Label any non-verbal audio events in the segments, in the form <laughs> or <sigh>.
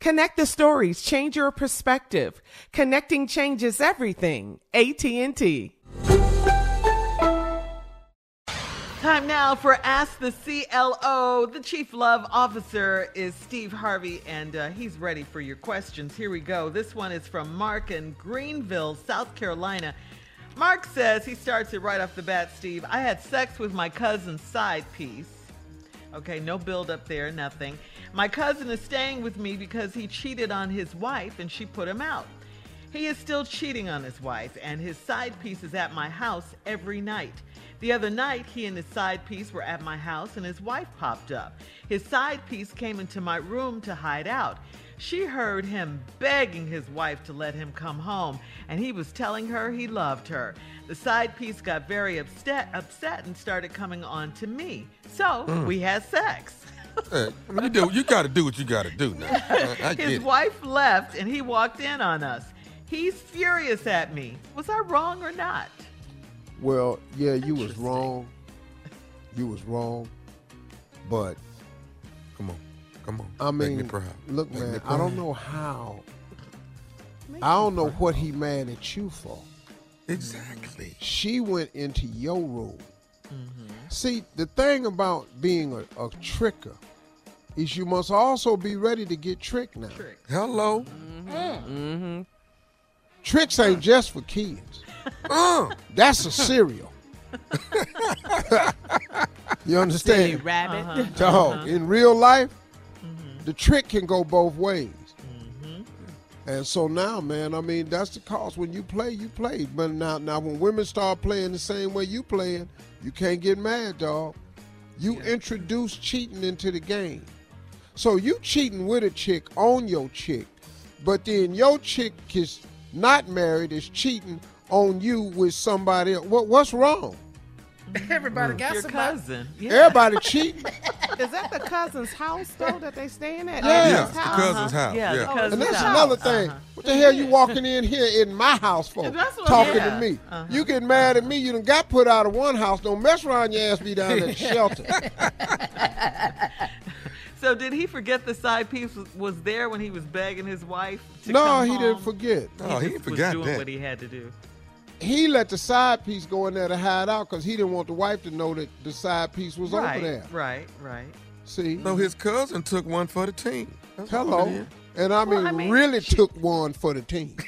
Connect the stories, change your perspective. Connecting changes everything. AT&T. Time now for Ask the CLO. The Chief Love Officer is Steve Harvey, and uh, he's ready for your questions. Here we go. This one is from Mark in Greenville, South Carolina. Mark says, he starts it right off the bat, Steve. I had sex with my cousin's side piece. Okay, no build up there, nothing. My cousin is staying with me because he cheated on his wife and she put him out. He is still cheating on his wife, and his side piece is at my house every night. The other night, he and his side piece were at my house, and his wife popped up. His side piece came into my room to hide out. She heard him begging his wife to let him come home, and he was telling her he loved her. The side piece got very upset, upset and started coming on to me. So Mm. we had sex. Hey, you do. You got to do what you got to do now. I, I <laughs> get His it. wife left, and he walked in on us. He's furious at me. Was I wrong or not? Well, yeah, you was wrong. You was wrong. But come on, come on. I Make mean, me proud. look, Make me man, I don't know how. I don't know what he mad at you for. Exactly. She went into your room. See, the thing about being a, a tricker is you must also be ready to get tricked now. Hello. Mm-hmm. Tricks ain't just for kids. <laughs> Uh. That's a cereal. <laughs> you understand? Silly rabbit. Uh-huh. Dog, Uh-huh. in real life, Mm-hmm. The trick can go both ways. Mm-hmm. And so now, man, I mean, that's the cost. When you play, you play. But now, now when women start playing the same way you playing, you can't get mad, dog. You introduce cheating into the game. So you cheating with a chick on your chick, but then your chick is not married is cheating on you with somebody else. What, what's wrong? <laughs> Everybody got Your somebody. cousin. <laughs> Everybody cheating. <laughs> Is that the cousin's house though that they staying at? Yeah. Yeah, it's the cousin's house. Yeah, the Yeah. cousin's And that's house. another thing. Uh-huh. What the hell you walking in here in my house for? That's what- talking yeah. to me. Uh-huh. You get mad at me, you done got put out of one house. Don't mess around your ass be down at the shelter. So did he forget the side piece was, was there when he was begging his wife? To no, come he home? didn't forget. No, he just forgot was doing that. what he had to do. He let the side piece go in there to hide out because he didn't want the wife to know that the side piece was right, over there. right, right. See? So his cousin took one for the team. That's Hello. And I mean, Well, I mean, really took one for the team. <laughs>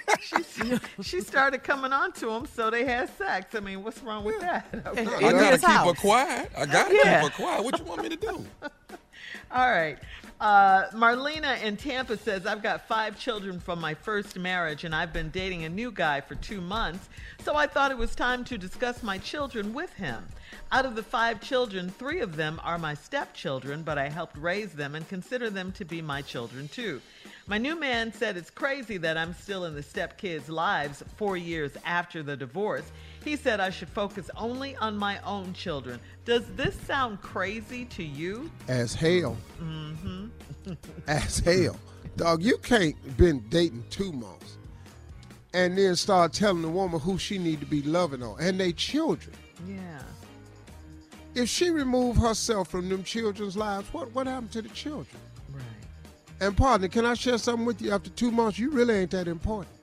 She started coming on to him, so they had sex. I mean, what's wrong with that? Okay. I gotta his keep her quiet. I gotta Yeah. keep her quiet. What you want me to do? <laughs> All right. Uh, Marlena in Tampa says, I've got five children from my first marriage, and I've been dating a new guy for two months, so I thought it was time to discuss my children with him. Out of the five children, three of them are my stepchildren, but I helped raise them and consider them to be my children too. My new man said it's crazy that I'm still in the stepkids' lives four years after the divorce. He said I should focus only on my own children. Does this sound crazy to you? As hell. Mm-hmm. <laughs> As hell. Dog, you can't been dating two months and then start telling the woman who she need to be loving on and they children. Yeah. If she remove herself from them children's lives, what what happened to the children? Right. And partner, can I share something with you? After two months, you really ain't that important.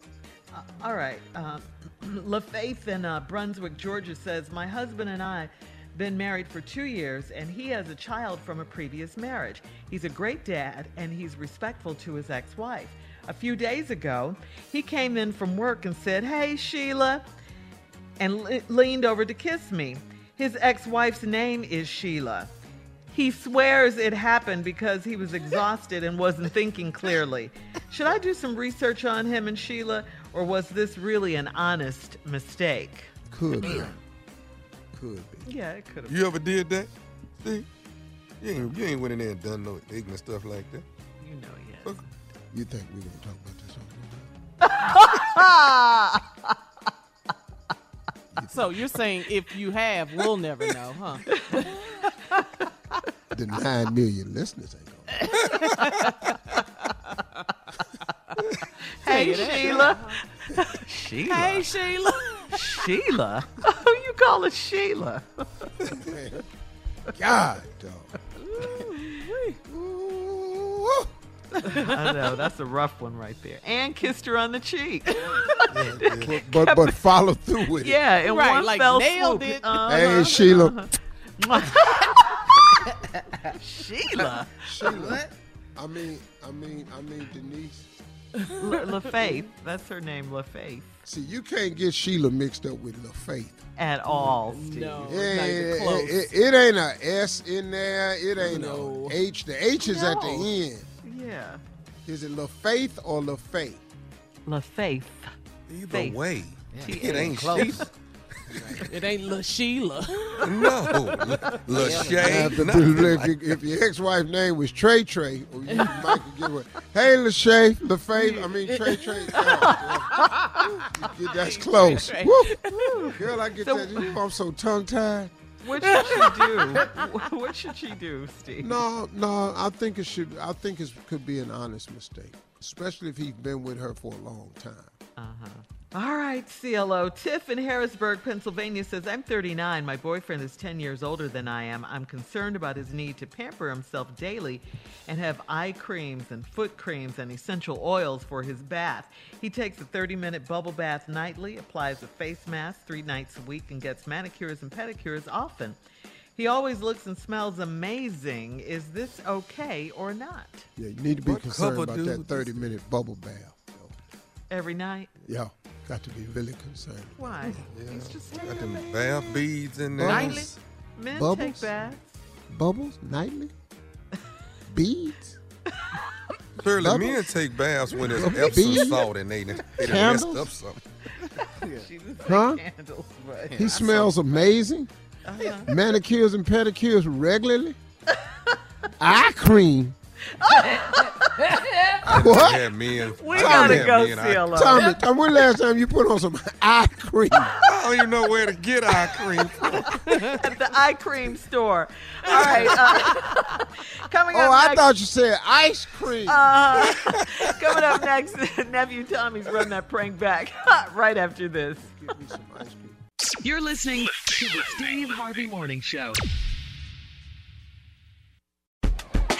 Uh, all right. Um, <clears throat> LaFaith in uh, Brunswick, Georgia says, My husband and I been married for two years, and he has a child from a previous marriage. He's a great dad, and he's respectful to his ex wife. A few days ago, he came in from work and said, Hey, Sheila, and le- leaned over to kiss me. His ex wife's name is Sheila. He swears it happened because he was <laughs> exhausted and wasn't thinking clearly. Should I do some research on him and Sheila, or was this really an honest mistake? Could be. Could be. Yeah, it could have. You ever did that? See? You ain't, you ain't went in there and done no ignorant stuff like that. You know, yes. You think we're gonna talk about this on <laughs> So you're saying if you have, we'll never know, huh? <laughs> The nine million listeners ain't gonna. Hey, Tell you that. Sheila. Sheila. Hey, Sheila. Sheila. Who you call it Sheila? <laughs> <laughs> God, dog. I know that's a rough one right there. And kissed her on the cheek. <laughs> But, but but follow through with it. yeah, in Right, one like fell nailed swoop. it. Uh-huh. Hey Sheila. Sheila. Sheila. I mean, I mean, I mean Denise. La- LaFaith. That's her name, LaFaith. See, you can't get Sheila mixed up with LaFaith. At all, Steve. No, Yeah, not even close. it, it- it ain't a S in there. It ain't No. a H. The H is at the end. Yeah. Is it LaFaith or LaFaith? LaFaith. Either Faith. way, T- it ain't close. It ain't La Sheila. No, <laughs> Lachey. If, if, if, if your ex-wife's name was Trey Trey, or you might could get one. Hey, LaShay, LaFaith, I mean Trey Trey. <laughs> Oh, yeah. That's close. Woo. Girl, I get So- that. You know, I'm so tongue-tied. What should she do? <laughs> what should she do, Steve? No, no, I think it should. I think it could be an honest mistake, especially if he's been with her for a long time. Uh-huh. All right, CLO. Tiff in Harrisburg, Pennsylvania says, I'm 39. My boyfriend is 10 years older than I am. I'm concerned about his need to pamper himself daily and have eye creams and foot creams and essential oils for his bath. He takes a 30 minute bubble bath nightly, applies a face mask three nights a week, and gets manicures and pedicures often. He always looks and smells amazing. Is this okay or not? Yeah, you need to be What concerned about that 30 minute bubble bath. Every night? Yeah, got to be really concerned. Why? Yeah, He's just got them bath. bath beads in there. Nightly? Men take Bubbles? baths. Bubbles nightly, <laughs> beads. Surely Bubbles? men take baths when there's Beads? Epsom salt and they, done- they done messed up something. <laughs> She Huh? candles, but He smells amazing. Uh-huh. Manicures and pedicures regularly. <laughs> Eye cream. <laughs> What? Yeah, men. We Tommy. gotta go, Yeah, man, I- CLO. Tommy, Tommy, when last time you put on some eye cream? <laughs> I don't even know where to get eye cream from. <laughs> at the eye cream store. All right. Uh, coming up Oh, I next. thought you said ice cream. uh, coming up next, nephew Tommy's run that prank back right after this. Give me some ice cream. You're listening to the Steve Harvey Morning Show.